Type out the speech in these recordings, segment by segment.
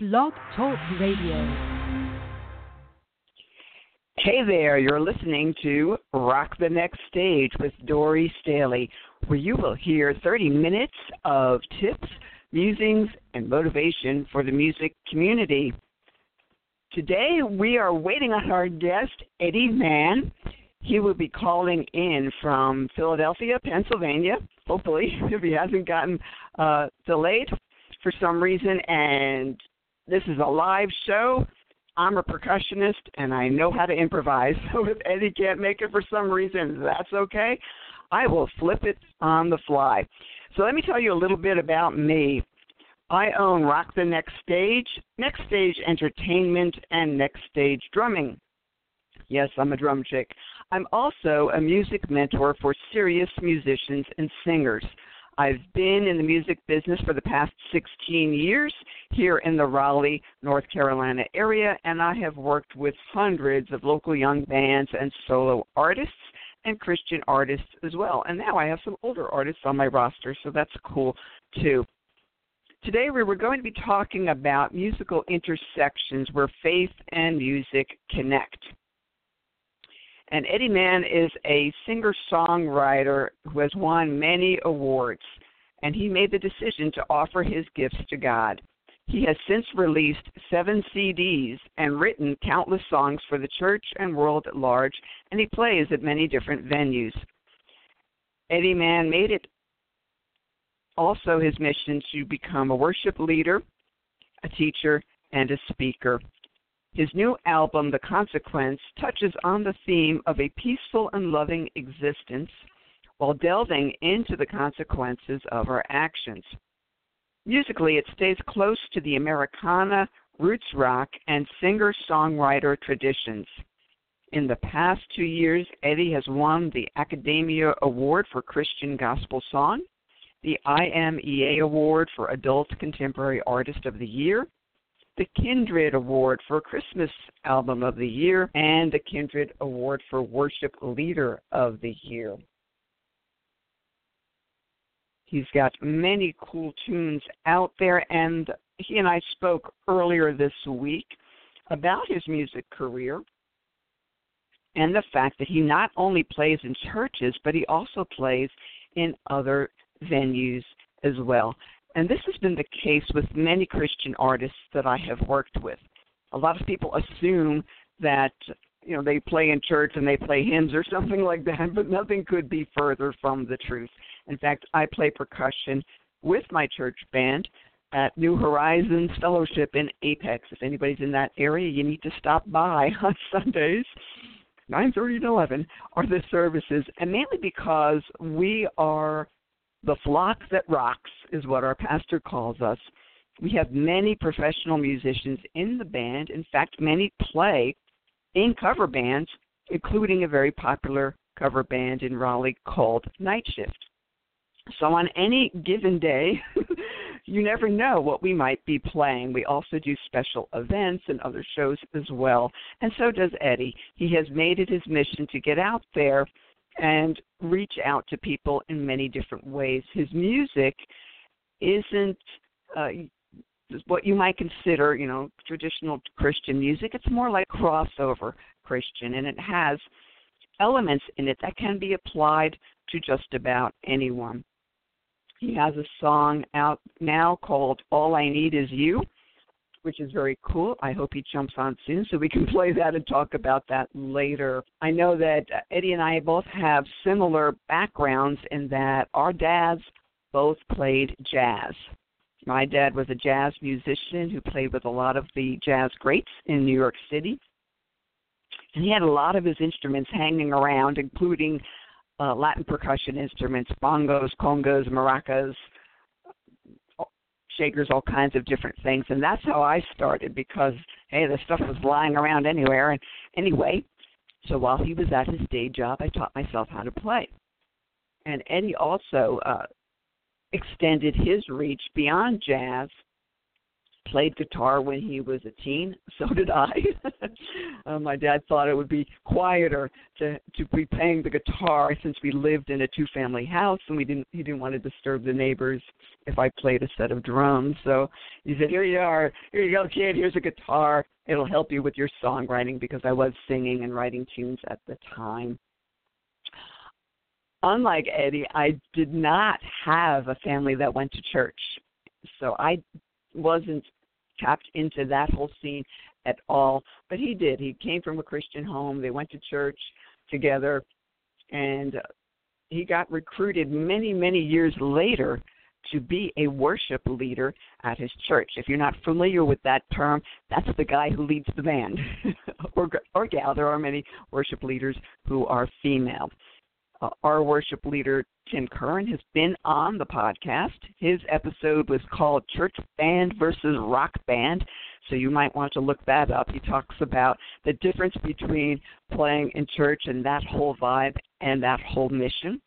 Blog Talk Radio. Hey there, you're listening to Rock the Next Stage with Dori Staehle, where you will hear 30 minutes of tips, musings, and motivation for the music community. Today we are waiting on our guest, Eddy Mann. He will be calling in from Philadelphia, Pennsylvania, hopefully, if he hasn't gotten uh, delayed for some reason, and this is a live show. I'm a percussionist and I know how to improvise. So if Eddy can't make it for some reason, that's okay. I will flip it on the fly. So let me tell you a little bit about me. I own Rock the Next Stage, Next Stage Entertainment, and Next Stage Drumming. Yes, I'm a drum chick. I'm also a music mentor for serious musicians and singers. I've been in the music business for the past 16 years here in the Raleigh, North Carolina area, and I have worked with hundreds of local young bands and solo artists and Christian artists as well. And now I have some older artists on my roster, so that's cool too. Today we were going to be talking about musical intersections where faith and music connect. And Eddy Mann is a singer songwriter who has won many awards, and he made the decision to offer his gifts to God. He has since released seven CDs and written countless songs for the church and world at large, and he plays at many different venues. Eddy Mann made it also his mission to become a worship leader, a teacher, and a speaker. His new album, The Consequence, touches on the theme of a peaceful and loving existence while delving into the consequences of our actions. Musically, it stays close to the Americana, roots rock, and singer songwriter traditions. In the past two years, Eddy has won the Akademia Award for Christian Gospel Song, the IMEA Award for Adult Contemporary Artist of the Year, the Kindred Award for Christmas Album of the Year and the Kindred Award for Worship Leader of the Year. He's got many cool tunes out there, and he and I spoke earlier this week about his music career and the fact that he not only plays in churches, but he also plays in other venues as well. And this has been the case with many Christian artists that I have worked with. A lot of people assume that you know they play in church and they play hymns or something like that, but nothing could be further from the truth. In fact, I play percussion with my church band at New Horizons Fellowship in Apex. If anybody's in that area, you need to stop by on Sundays. 9:30 to 11 are the services, and mainly because we are the flock that rocks is what our pastor calls us. We have many professional musicians in the band. In fact, many play in cover bands, including a very popular cover band in Raleigh called Night Shift. So on any given day, you never know what we might be playing. We also do special events and other shows as well. And so does Eddy. He has made it his mission to get out there and reach out to people in many different ways. His music isn't uh, what you might consider, you know, traditional Christian music. It's more like crossover Christian, and it has elements in it that can be applied to just about anyone. He has a song out now called All I Need Is You which is very cool. I hope he jumps on soon so we can play that and talk about that later. I know that Eddy and I both have similar backgrounds in that our dads both played jazz. My dad was a jazz musician who played with a lot of the jazz greats in New York City. And he had a lot of his instruments hanging around, including uh, Latin percussion instruments, bongos, congas, maracas, shakers, all kinds of different things. And that's how I started because hey, the stuff was lying around anywhere. And anyway, so while he was at his day job, I taught myself how to play. And Eddy also uh, extended his reach beyond jazz played guitar when he was a teen. So did I. uh, my dad thought it would be quieter to to be playing the guitar since we lived in a two-family house and we didn't he didn't want to disturb the neighbors if I played a set of drums. So he said, "Here you are. Here you go, kid. Here's a guitar. It'll help you with your songwriting because I was singing and writing tunes at the time." Unlike Eddy, I did not have a family that went to church. So I wasn't tapped into that whole scene at all. But he did. He came from a Christian home. They went to church together, and he got recruited many, many years later to be a worship leader at his church. If you're not familiar with that term, that's the guy who leads the band or or gal. There are many worship leaders who are female. Uh, our worship leader Tim Curran has been on the podcast. His episode was called Church Band versus Rock Band, so you might want to look that up. He talks about the difference between playing in church and that whole vibe and that whole mission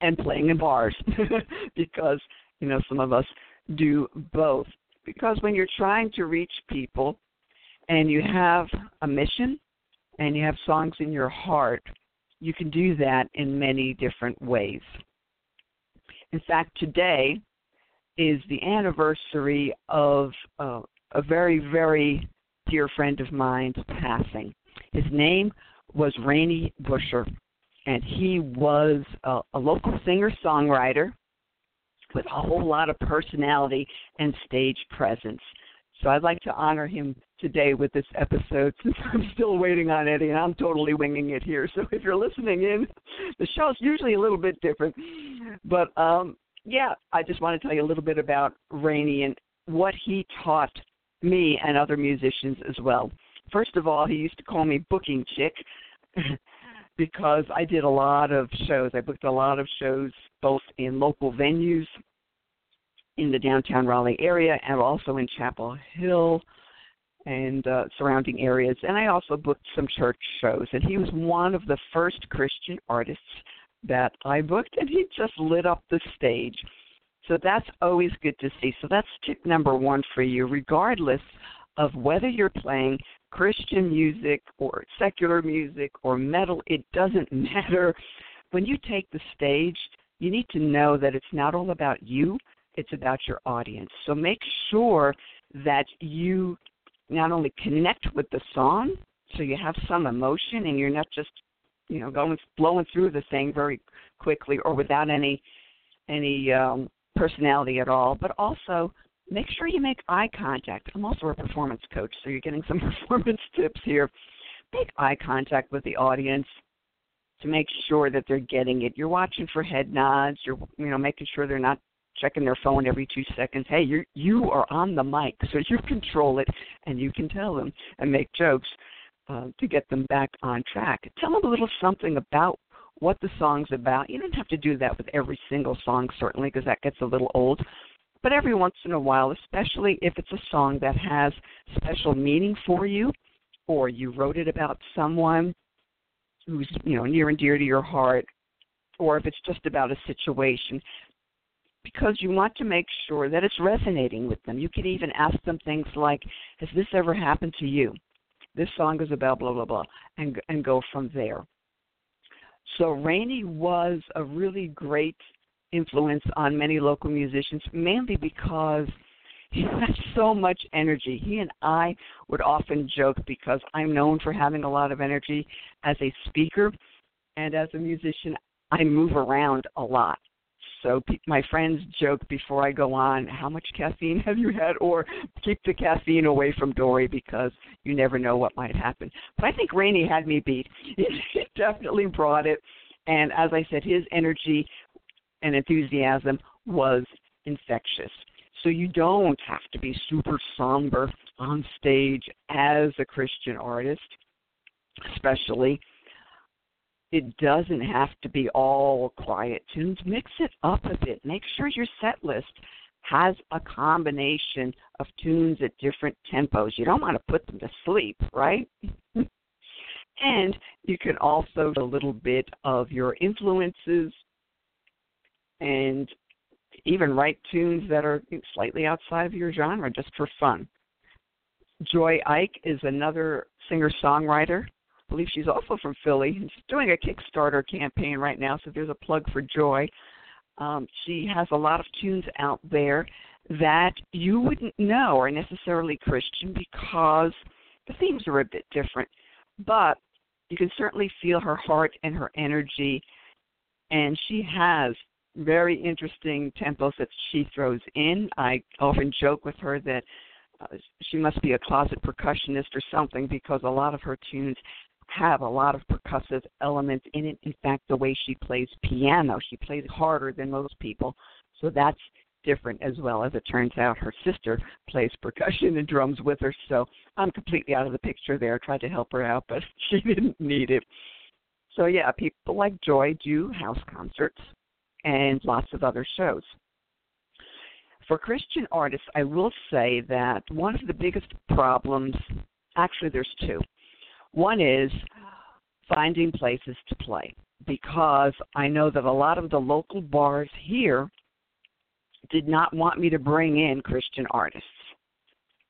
and playing in bars because, you know, some of us do both. Because when you're trying to reach people and you have a mission and you have songs in your heart, you can do that in many different ways. In fact, today is the anniversary of uh, a very, very dear friend of mine's passing. His name was Rainey Busher, and he was a, a local singer songwriter with a whole lot of personality and stage presence. So I'd like to honor him today with this episode since I'm still waiting on Eddy and I'm totally winging it here. So if you're listening in, the show's usually a little bit different. But um yeah, I just want to tell you a little bit about Rainey and what he taught me and other musicians as well. First of all, he used to call me booking chick because I did a lot of shows. I booked a lot of shows both in local venues in the downtown Raleigh area and also in Chapel Hill and uh, surrounding areas. And I also booked some church shows. And he was one of the first Christian artists that I booked, and he just lit up the stage. So that's always good to see. So that's tip number one for you, regardless of whether you're playing Christian music or secular music or metal, it doesn't matter. When you take the stage, you need to know that it's not all about you, it's about your audience. So make sure that you not only connect with the song, so you have some emotion and you're not just, you know, going blowing through the thing very quickly or without any any um, personality at all, but also make sure you make eye contact. I'm also a performance coach, so you're getting some performance tips here. Make eye contact with the audience to make sure that they're getting it. You're watching for head nods. You're you know making sure they're not checking their phone every two seconds. Hey, you you are on the mic, so you control it and you can tell them and make jokes uh, to get them back on track. Tell them a little something about what the song's about. You don't have to do that with every single song, certainly, because that gets a little old. But every once in a while, especially if it's a song that has special meaning for you, or you wrote it about someone who's you know near and dear to your heart, or if it's just about a situation, because you want to make sure that it's resonating with them. You can even ask them things like, "Has this ever happened to you?" This song is about blah blah blah, and and go from there. So Rainey was a really great influence on many local musicians, mainly because he had so much energy. He and I would often joke because I'm known for having a lot of energy as a speaker and as a musician. I move around a lot. So pe- my friends joke before I go on, how much caffeine have you had? Or keep the caffeine away from Dori because you never know what might happen. But I think Rainey had me beat. He definitely brought it. And as I said, his energy and enthusiasm was infectious. So you don't have to be super somber on stage as a Christian artist, especially it doesn't have to be all quiet tunes. Mix it up a bit. Make sure your set list has a combination of tunes at different tempos. You don't want to put them to sleep, right? and you can also do a little bit of your influences and even write tunes that are slightly outside of your genre just for fun. Joy Ike is another singer songwriter. Believe she's also from Philly. And she's doing a Kickstarter campaign right now, so there's a plug for Joy. Um, she has a lot of tunes out there that you wouldn't know are necessarily Christian because the themes are a bit different. But you can certainly feel her heart and her energy, and she has very interesting tempos that she throws in. I often joke with her that uh, she must be a closet percussionist or something because a lot of her tunes have a lot of percussive elements in it. In fact, the way she plays piano, she plays harder than most people. So that's different as well. As it turns out, her sister plays percussion and drums with her. So I'm completely out of the picture there. I tried to help her out, but she didn't need it. So yeah, people like Joy do house concerts and lots of other shows. For Christian artists, I will say that one of the biggest problems, actually, there's two. One is finding places to play because I know that a lot of the local bars here did not want me to bring in Christian artists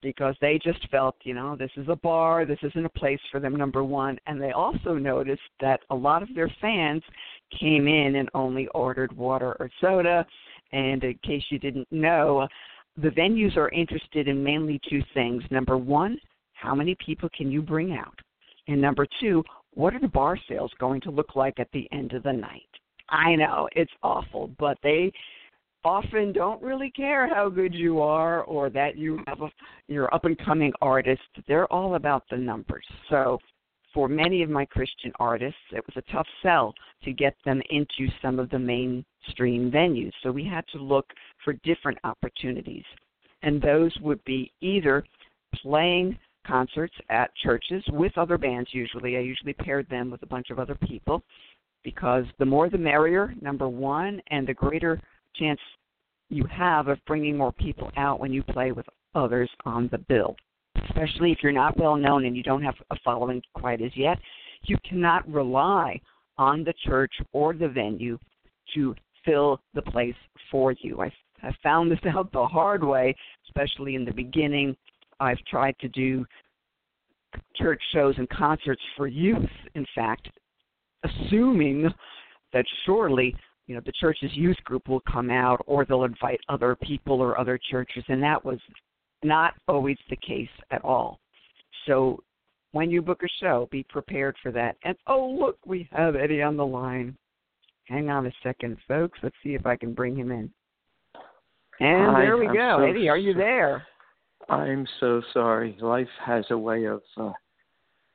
because they just felt, you know, this is a bar, this isn't a place for them, number one. And they also noticed that a lot of their fans came in and only ordered water or soda. And in case you didn't know, the venues are interested in mainly two things. Number one, how many people can you bring out? And number two, what are the bar sales going to look like at the end of the night? I know it's awful, but they often don't really care how good you are or that you have a you're up and coming artist. They're all about the numbers. So for many of my Christian artists, it was a tough sell to get them into some of the mainstream venues. So we had to look for different opportunities. And those would be either playing concerts at churches with other bands usually. I usually paired them with a bunch of other people because the more the merrier, number one, and the greater chance you have of bringing more people out when you play with others on the bill. Especially if you're not well known and you don't have a following quite as yet, you cannot rely on the church or the venue to fill the place for you. I, I found this out the hard way, especially in the beginning. I've tried to do church shows and concerts for youth, in fact, assuming that surely you know the church's youth group will come out or they'll invite other people or other churches and that was not always the case at all. So when you book a show be prepared for that. And oh look we have eddy on the line. Hang on a second folks. Let's see if i can bring him in. And Hi, there we I'm go. so eddy are you there I'm so sorry. Life has a way of uh,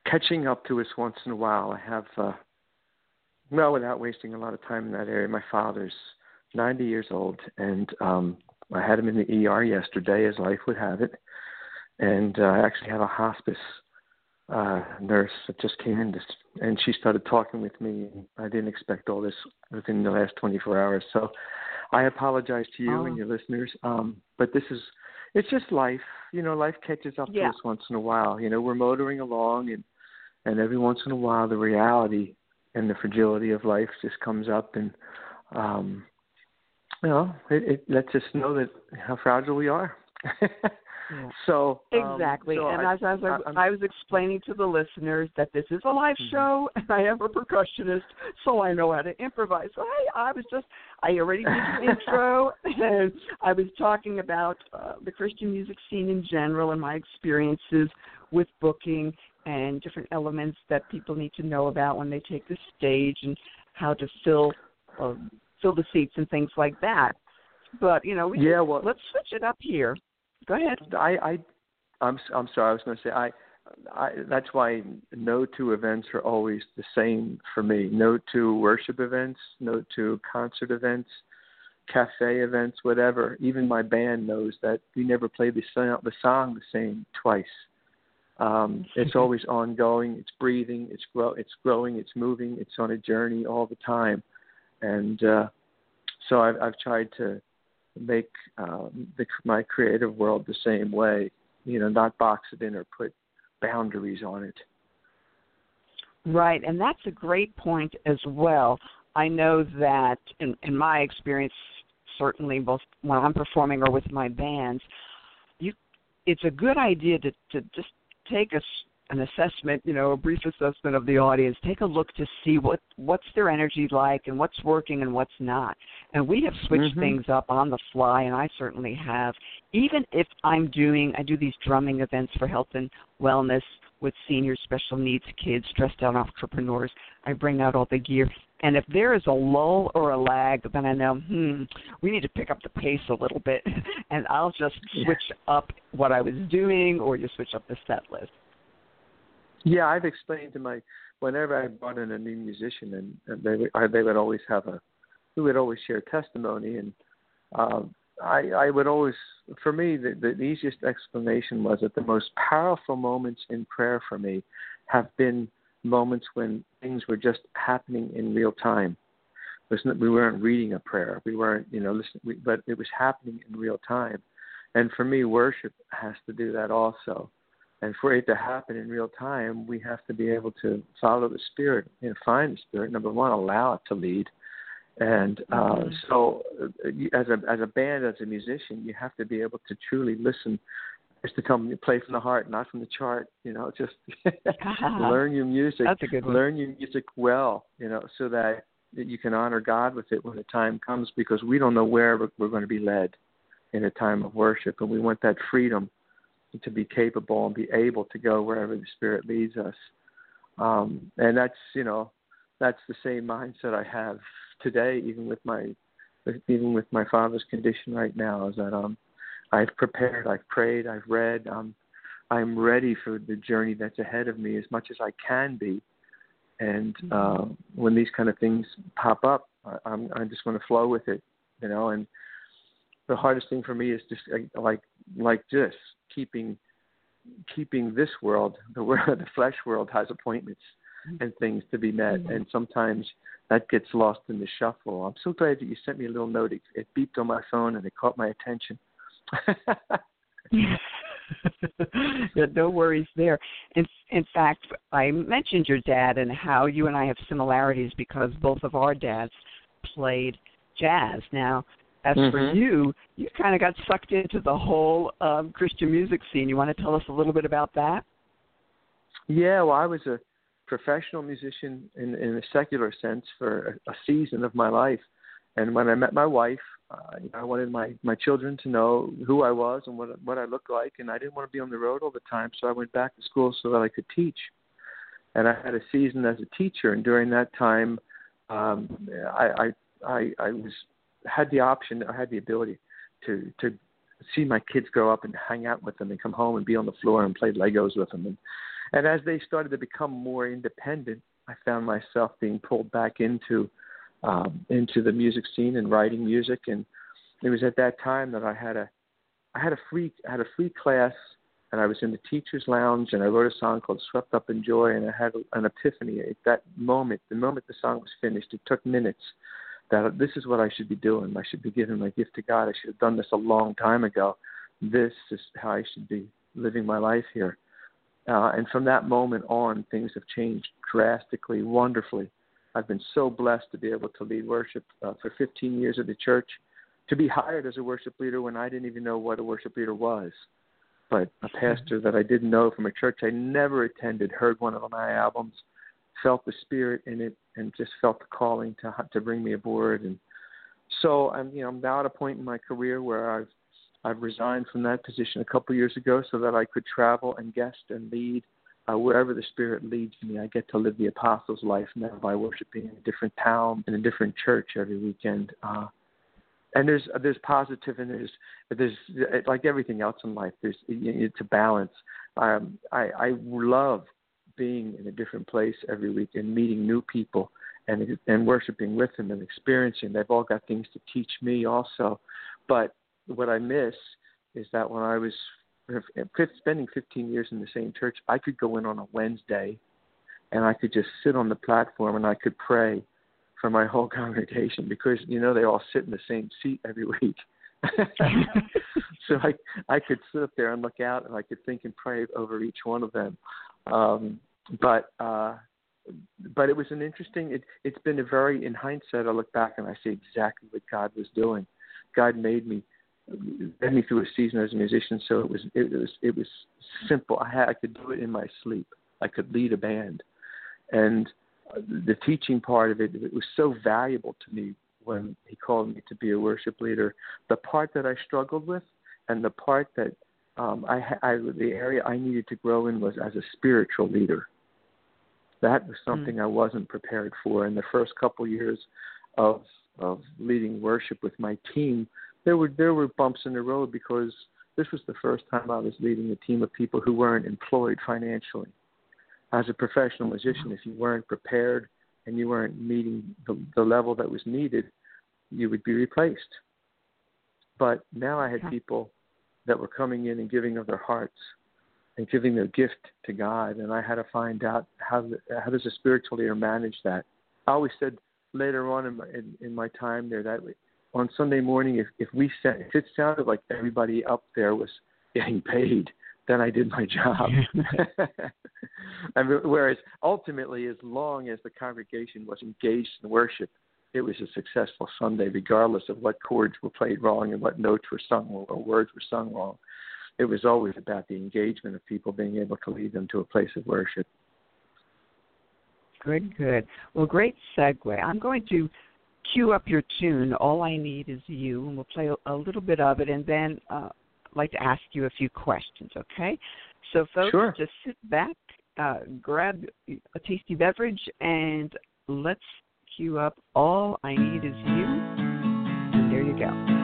catching up to us once in a while. I have uh, well, without wasting a lot of time in that area, my father's 90 years old, and um, I had him in the ER yesterday, as life would have it. And uh, I actually have a hospice uh, nurse that just came in, this, and she started talking with me. And I didn't expect all this within the last 24 hours, so I apologize to you oh. and your listeners. Um, but this is, it's just life. You know, life catches up yeah. to us once in a while. You know, we're motoring along, and and every once in a while, the reality and the fragility of life just comes up and um you know it, it lets us know that how fragile we are Yeah. so um, Exactly. so and I, as, as I, I was explaining to the listeners that this is a live Mhm. show and I am a percussionist, so I know how to improvise. So I, I was just, I already did the intro and I was talking about uh, the Christian music scene in general and my experiences with booking and different elements that people need to know about when they take the stage and how to fill uh, fill the seats and things like that. But you know, we yeah well let's switch it up here. Go ahead. I, I, I'm, I'm sorry. I was going to say I, I. That's why no two events are always the same for me. No two worship events, no two concert events, cafe events, whatever. Even my band knows that we never play the song, the song the same twice. Um, it's always ongoing. It's breathing. It's grow. It's growing. It's moving. It's on a journey all the time, and uh, so I've, I've tried to make um, the, my creative world the same way. You know, not box it in or put boundaries on it. Right, and that's a great point as well. I know that in, in my experience, certainly both when I'm performing or with my bands, you it's a good idea to to just take a an assessment, you know, a brief assessment of the audience. Take a look to see what what's their energy like and what's working and what's not. And we have switched mm-hmm. things up on the fly, and I certainly have. Even if I'm doing, I do these drumming events for health and wellness with senior special needs kids, stressed out entrepreneurs. I bring out all the gear. And if there is a lull or a lag, then I know, hmm, we need to pick up the pace a little bit. and I'll just switch yeah. up what I was doing or just switch up the set list. Yeah, I've explained to my whenever I brought in a new musician, and, and they I, they would always have a, we would always share testimony, and um, I I would always, for me, the, the easiest explanation was that the most powerful moments in prayer for me have been moments when things were just happening in real time. We weren't reading a prayer, we weren't, you know, listening, but it was happening in real time. And for me, worship has to do that also and for it to happen in real time, we have to be able to follow the Spirit and find the Spirit. Number one, allow it to lead. And uh, mm-hmm. so, uh, as a as a band, as a musician, you have to be able to truly listen. Just to come play from the heart, not from the chart. You know, just learn your music. That's a good one. Learn your music well. You know, so that that you can honor God with it when the time comes, because we don't know where we're going to be led in a time of worship, and we want that freedom to be capable and be able to go wherever the Spirit leads us. Um, and that's you know that's the same mindset I have today, even with my even with my father's condition right now. Is that um I've prepared, I've prayed, I've read, um, I'm ready for the journey that's ahead of me as much as I can be. And uh, when these kind of things pop up, I, I'm I'm just going to flow with it, you know. And the hardest thing for me is just like like this keeping keeping this world, the world, the flesh world, has appointments mm-hmm. and things to be met, mm-hmm. and sometimes that gets lost in the shuffle. I'm so glad that you sent me a little note. It, it beeped on my phone and it caught my attention. yeah, no worries there. In in fact, I mentioned your dad and how you and I have similarities because both of our dads played jazz. Now, as mm-hmm. for you, you kind of got sucked into the whole um, Christian music scene. You want to tell us a little bit about that? Yeah, well, I was a professional musician in, in a secular sense for a, a season of my life. And when I met my wife, uh, I wanted my my children to know who I was and what what I looked like, and I didn't want to be on the road all the time. So I went back to school so that I could teach. And I had a season as a teacher, and during that time, um, I, I I I was had the option, I had the ability to to see my kids grow up and hang out with them and come home and be on the floor and play Legos with them. And and as they started to become more independent, I found myself being pulled back into um, into the music scene and writing music. And it was at that time that I had a I had a free I had a free class and I was in the teacher's lounge and I wrote a song called Swept Up in Joy and I had an epiphany at that moment. The moment the song was finished, it took minutes that this is what I should be doing. I should be giving my gift to God. I should have done this a long time ago. This is how I should be living my life here. Uh, and from that moment on, things have changed drastically, wonderfully. I've been so blessed to be able to lead worship uh, for 15 years at the church, to be hired as a worship leader when I didn't even know what a worship leader was. But a pastor that I didn't know from a church I never attended heard one of my albums felt the spirit in it and just felt the calling to to bring me aboard and so I'm you know I'm now at a point in my career where I've I've resigned from that position a couple years ago so that I could travel and guest and lead uh, wherever the Spirit leads me. I get to live the apostles' life now by worshiping in a different town in a different church every weekend. Uh, and there's there's positive and there's there's like everything else in life. There's it's a balance. Um, I I love being in a different place every week and meeting new people and and worshiping with them and experiencing. They've all got things to teach me also. But what I miss is that when I was spending 15 years in the same church, I could go in on a Wednesday and I could just sit on the platform and I could pray for my whole congregation because you know they all sit in the same seat every week. so I I could sit up there and look out and I could think and pray over each one of them. Um, but uh, but it was an interesting. It, it's been a very in hindsight. I look back and I see exactly what God was doing, God made me led me through a season as a musician, so it was it was it was simple. I had I could do it in my sleep. I could lead a band, and the teaching part of it, it was so valuable to me when he called me to be a worship leader. The part that I struggled with, and the part that um, I, I the area I needed to grow in was as a spiritual leader. That was hmm. something mm. I wasn't prepared for. In the first couple years of of leading worship with my team, there were there were bumps in the road because this was the first time I was leading a team of people who weren't employed financially. As a professional musician, if you weren't prepared and you weren't meeting the, the level that was needed, you would be replaced. But now I had people that were coming in and giving of their hearts and giving their gift to God, and I had to find out how how does a spiritual leader manage that. I always said later on in my in, in my time there that on Sunday morning, if if we said if it sounded like everybody up there was getting paid, then I did my job. I mean, whereas ultimately, as long as the congregation was engaged in worship, it was a successful Sunday, regardless of what chords were played wrong and what notes were sung or words were sung wrong. It was always about the engagement of people being able to lead them to a place of worship. Good, good. Well, great segue. I'm going to cue up your tune. All I need is you, and we'll play a little bit of it, and then uh, I'd like to ask you a few questions. Okay? So, folks, sure. just sit back, uh, grab a tasty beverage, and let's cue up All I Need Is You. And there you go.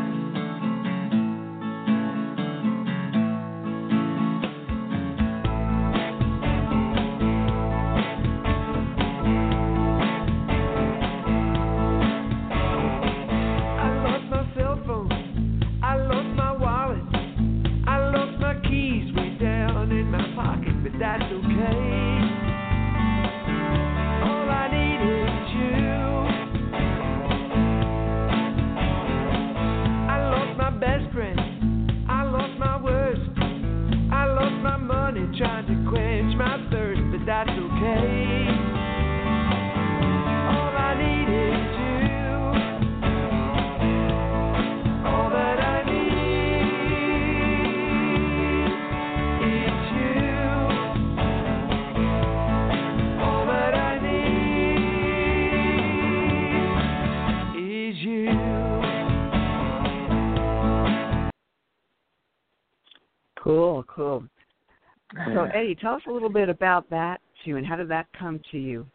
Eddy, tell us a little bit about that too, and how did that come to you?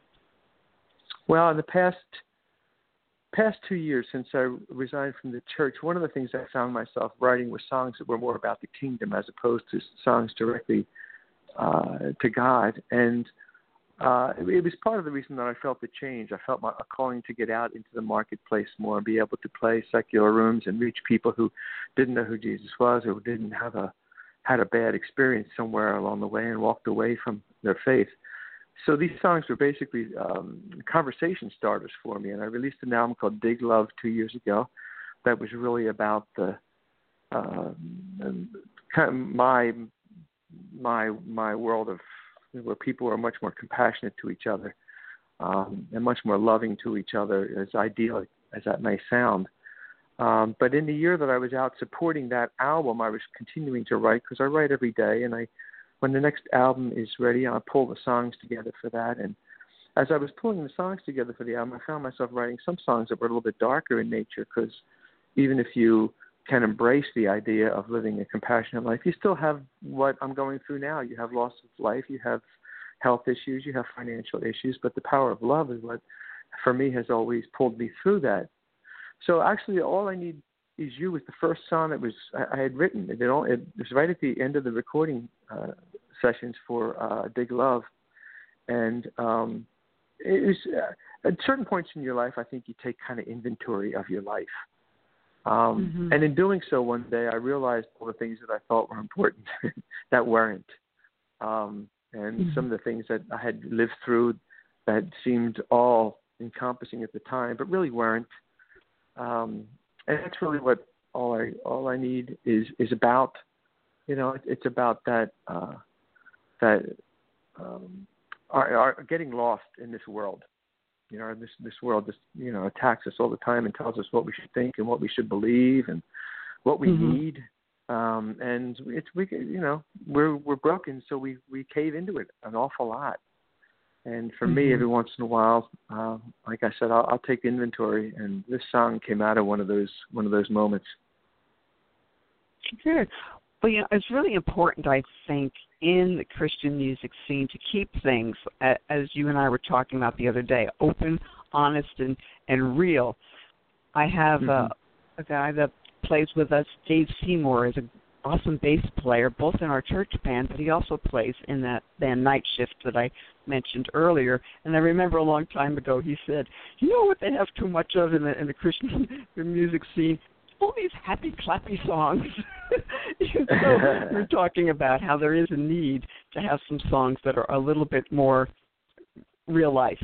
Well, in the past past two years since I resigned from the church, one of the things I found myself writing were songs that were more about the kingdom as opposed to songs directly uh, to God, and uh, it was part of the reason that I felt the change. I felt my, a calling to get out into the marketplace more and be able to play secular rooms and reach people who didn't know who Jesus was or didn't have a had a bad experience somewhere along the way and walked away from their faith. So these songs were basically um, conversation starters for me, and I released an album called Dig Love two years ago. That was really about the uh, kind of my my my world of where people are much more compassionate to each other um, and much more loving to each other, as ideal as that may sound. Um, but in the year that I was out supporting that album, I was continuing to write because I write every day. And I, when the next album is ready, I pull the songs together for that. And as I was pulling the songs together for the album, I found myself writing some songs that were a little bit darker in nature because even if you can embrace the idea of living a compassionate life, you still have what I'm going through now. You have loss of life, you have health issues, you have financial issues, but the power of love is what, for me, has always pulled me through that. So actually, all I need is you was the first song that was I, I had written. It, all, it was right at the end of the recording uh, sessions for uh, Dig Love, and um, it was uh, at certain points in your life. I think you take kind of inventory of your life. Um, mm-hmm. And in doing so, one day I realized all the things that I thought were important that weren't, um, and mm-hmm. some of the things that I had lived through that seemed all encompassing at the time, but really weren't um, and that's really what all I all I need is is about. You know, it, it's about that uh, that um, are, are getting lost in this world. You know, this this world just you know attacks us all the time and tells us what we should think and what we should believe and what we mm-hmm. need. Um, and it's we you know we're we're broken, so we we cave into it an awful lot. And for mm-hmm. me, every once in a while, uh, like I said, I'll, I'll take the inventory, and this song came out of one of those one of those moments. Good. Well, you know, it's really important, I think, in the Christian music scene to keep things, as you and I were talking about the other day, open, honest, and and real. I have mm-hmm. a, a guy that plays with us, Dave Seymour, is an awesome bass player, both in our church band, but he also plays in that band Night Shift that I mentioned earlier. And I remember a long time ago he said, "You know what they have too much of in the in the Christian music scene? all these happy clappy songs. so we're talking about how there is a need to have some songs that are a little bit more real life.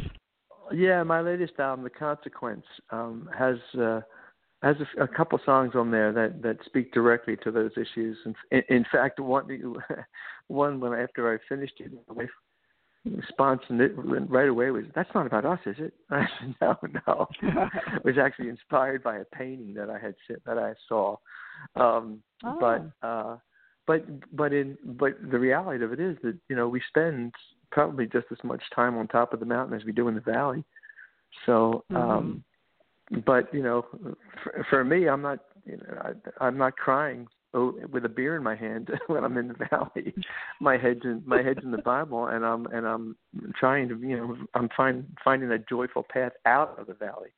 Yeah, my latest album, The Consequence, um, has uh, has a, a couple songs on there that that speak directly to those issues. In, in fact, one one when after I finished it, my response right away was, "That's not about us, is it?" I said, "No, no." it was actually inspired by a painting that I had that I saw, um, oh. but uh, but but in but the reality of it is that you know we spend probably just as much time on top of the mountain as we do in the valley. So, mm-hmm. um, but you know, for, for me, I'm not you know I, I'm not crying with a beer in my hand when I'm in the valley. my head's in my head's in the Bible, and I'm and I'm trying to you know I'm find, finding a joyful path out of the valley.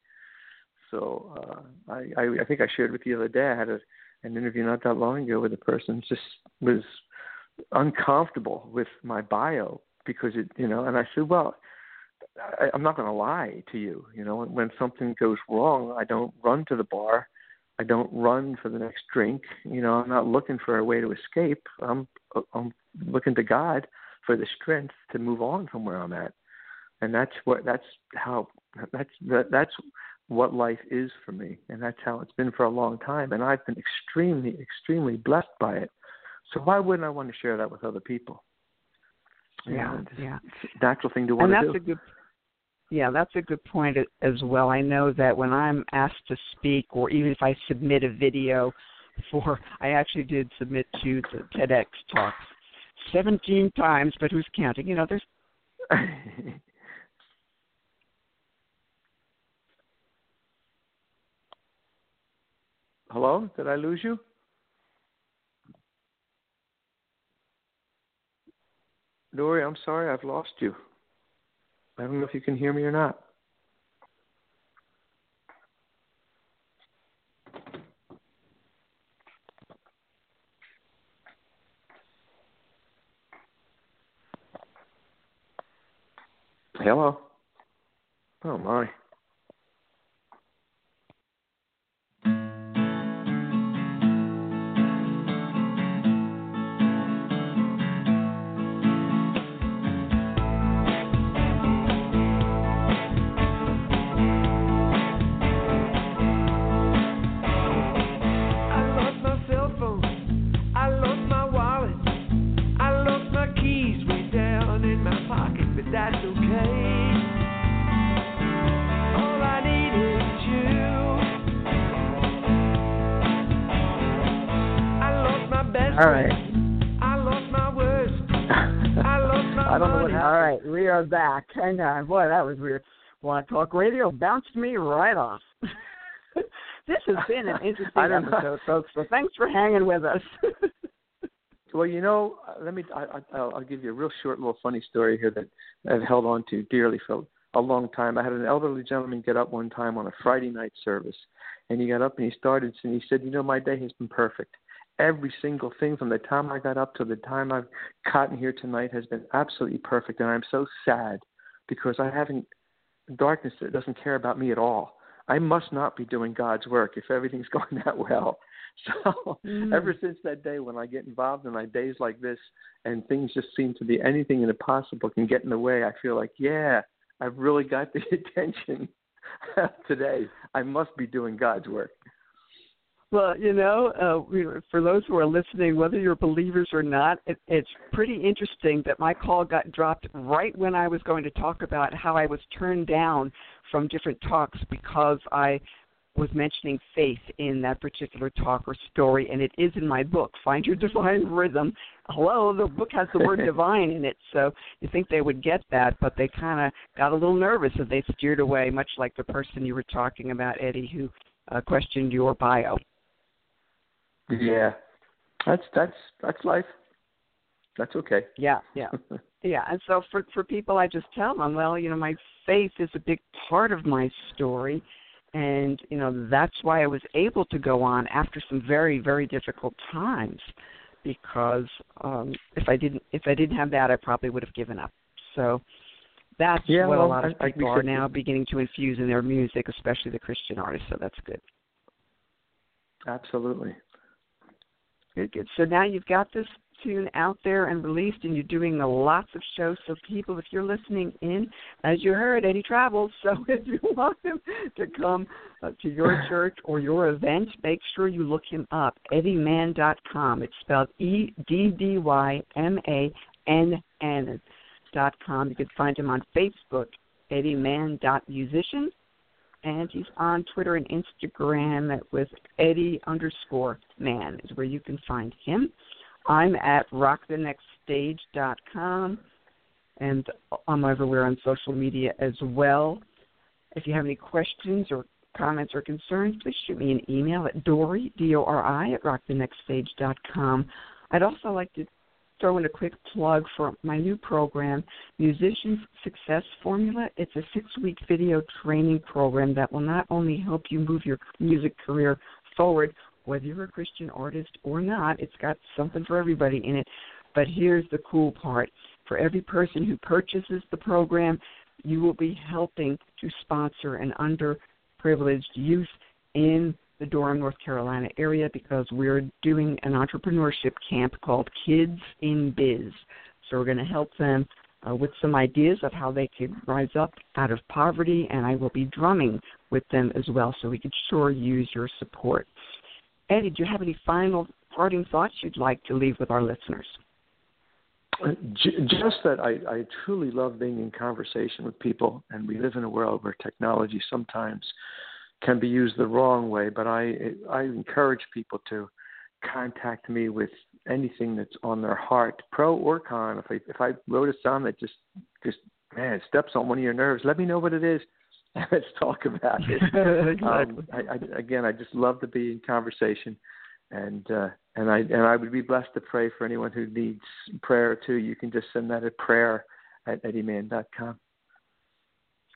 So uh, I, I I think I shared with you the other day. I had a, an interview not that long ago with a person just was uncomfortable with my bio because it you know, and I said, well. I, I'm not going to lie to you. You know, when something goes wrong, I don't run to the bar I don't run for the next drink. You know, I'm not looking for a way to escape. I'm I'm looking to God for the strength to move on from where I'm at. And that's what that's how that's that, that's what life is for me, and that's how it's been for a long time. And I've been extremely extremely blessed by it. So why wouldn't I want to share that with other people? You yeah, know, yeah. natural thing to want and that's do. A good, yeah, that's a good point as well. I know that when I'm asked to speak, or even if I submit a video for, I actually did submit to the TEDx talks 17 times, but who's counting? You know, there's. Hello? Did I lose you? Dori, I'm sorry, I've lost you. I don't know if you can hear me or not. Hello. Oh my. All right. I lost my words. I lost my I don't know what happened. All right, we are back. Hang on. Boy, that was weird. Want to talk radio bounced me right off. this has been an interesting episode, folks. So thanks for hanging with us. Well, you know, uh, let me. I, I, I'll give you a real short, little funny story here that I've held on to dearly for a long time. I had an elderly gentleman get up one time on a Friday night service, and he got up and he started and he said, "You know, my day has been perfect every single thing from the time I got up to the time I've gotten here tonight has been absolutely perfect, and I'm so sad because I haven't darkness doesn't care about me at all. I must not be doing God's work if everything's going that well. So mm. ever since that day when I get involved in my days like this and things just seem to be anything and impossible can get in the way, I feel like, yeah, I've really got the attention today. I must be doing God's work. Well, you know, uh, for those who are listening, whether you're believers or not, it, it's pretty interesting that my call got dropped right when I was going to talk about how I was turned down from different talks because I was mentioning faith in that particular talk or story, and it is in my book, Find Your Divine Rhythm. Hello, the book has the word divine in it, so you think they would get that, but they kind of got a little nervous and they steered away, much like the person you were talking about, Eddy, who uh, questioned your bio. Yeah, that's that's that's life. That's okay. Yeah, yeah, yeah. And so for for people, I just tell them, well, you know, my faith is a big part of my story, and you know that's why I was able to go on after some very very difficult times, because um if I didn't if I didn't have that, I probably would have given up. So that's yeah, what well, a lot of people are now beginning to infuse in their music, especially the Christian artists. So that's good. Absolutely. Good, good. So now you've got this tune out there and released, and you're doing lots of shows. So people, if you're listening in, as you heard, Eddy travels. So if you want him to come uh, to your church or your event, make sure you look him up. EddyMann.com. It's spelled E D D Y M A N N dot com. You can find him on Facebook, EddyMann.musician and he's on Twitter and Instagram with Eddy underscore Mann is where you can find him. I'm at rockthenextstage.com, and I'm everywhere on social media as well. If you have any questions or comments or concerns, please shoot me an email at Dori, D-O-R-I, at rockthenextstage.com. I'd also like to throw in a quick plug for my new program, Musicians Success Formula. It's a six week video training program that will not only help you move your music career forward, whether you're a Christian artist or not, it's got something for everybody in it. But here's the cool part for every person who purchases the program, you will be helping to sponsor an underprivileged youth in the Durham, North Carolina area because we're doing an entrepreneurship camp called Kids in Biz. So we're going to help them uh, with some ideas of how they could rise up out of poverty, and I will be drumming with them as well, so we could sure use your support. Eddy, do you have any final parting thoughts you'd like to leave with our listeners? Uh, just that I, I truly love being in conversation with people, and we live in a world where technology sometimes can be used the wrong way. But I I encourage people to contact me with anything that's on their heart, pro or con. If I if I wrote a song that just just man steps on one of your nerves, let me know what it is. Let's talk about it. exactly. um, I, I, again, I just love to be in conversation, and uh, and I and I would be blessed to pray for anyone who needs prayer too. You can just send that at prayer at eddymann.com.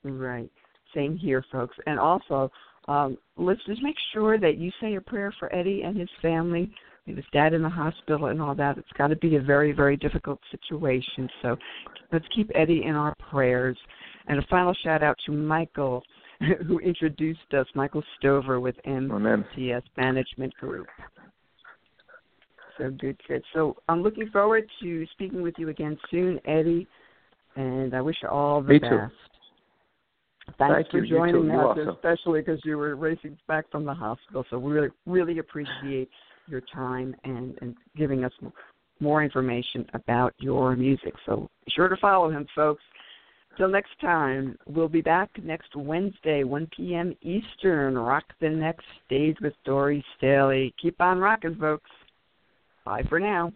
Right. Same here, folks. And also, um, just make sure that you say a prayer for Eddy and his family. He His dad in the hospital and all that. It's got to be a very, very difficult situation. So let's keep Eddy in our prayers. And a final shout out to Michael, who introduced us, Michael Stover with MTS Management Group. So good, good. So I'm looking forward to speaking with you again soon, Eddy, and I wish you all the Me best. Too. Thanks Thank for you. joining you us, especially because you were racing back from the hospital. So we really, really appreciate your time and, and giving us more information about your music. So be sure to follow him, folks. Till next time, we'll be back next Wednesday, 1 p.m. Eastern. Rock the next stage with Dori Staehle. Keep on rocking, folks. Bye for now.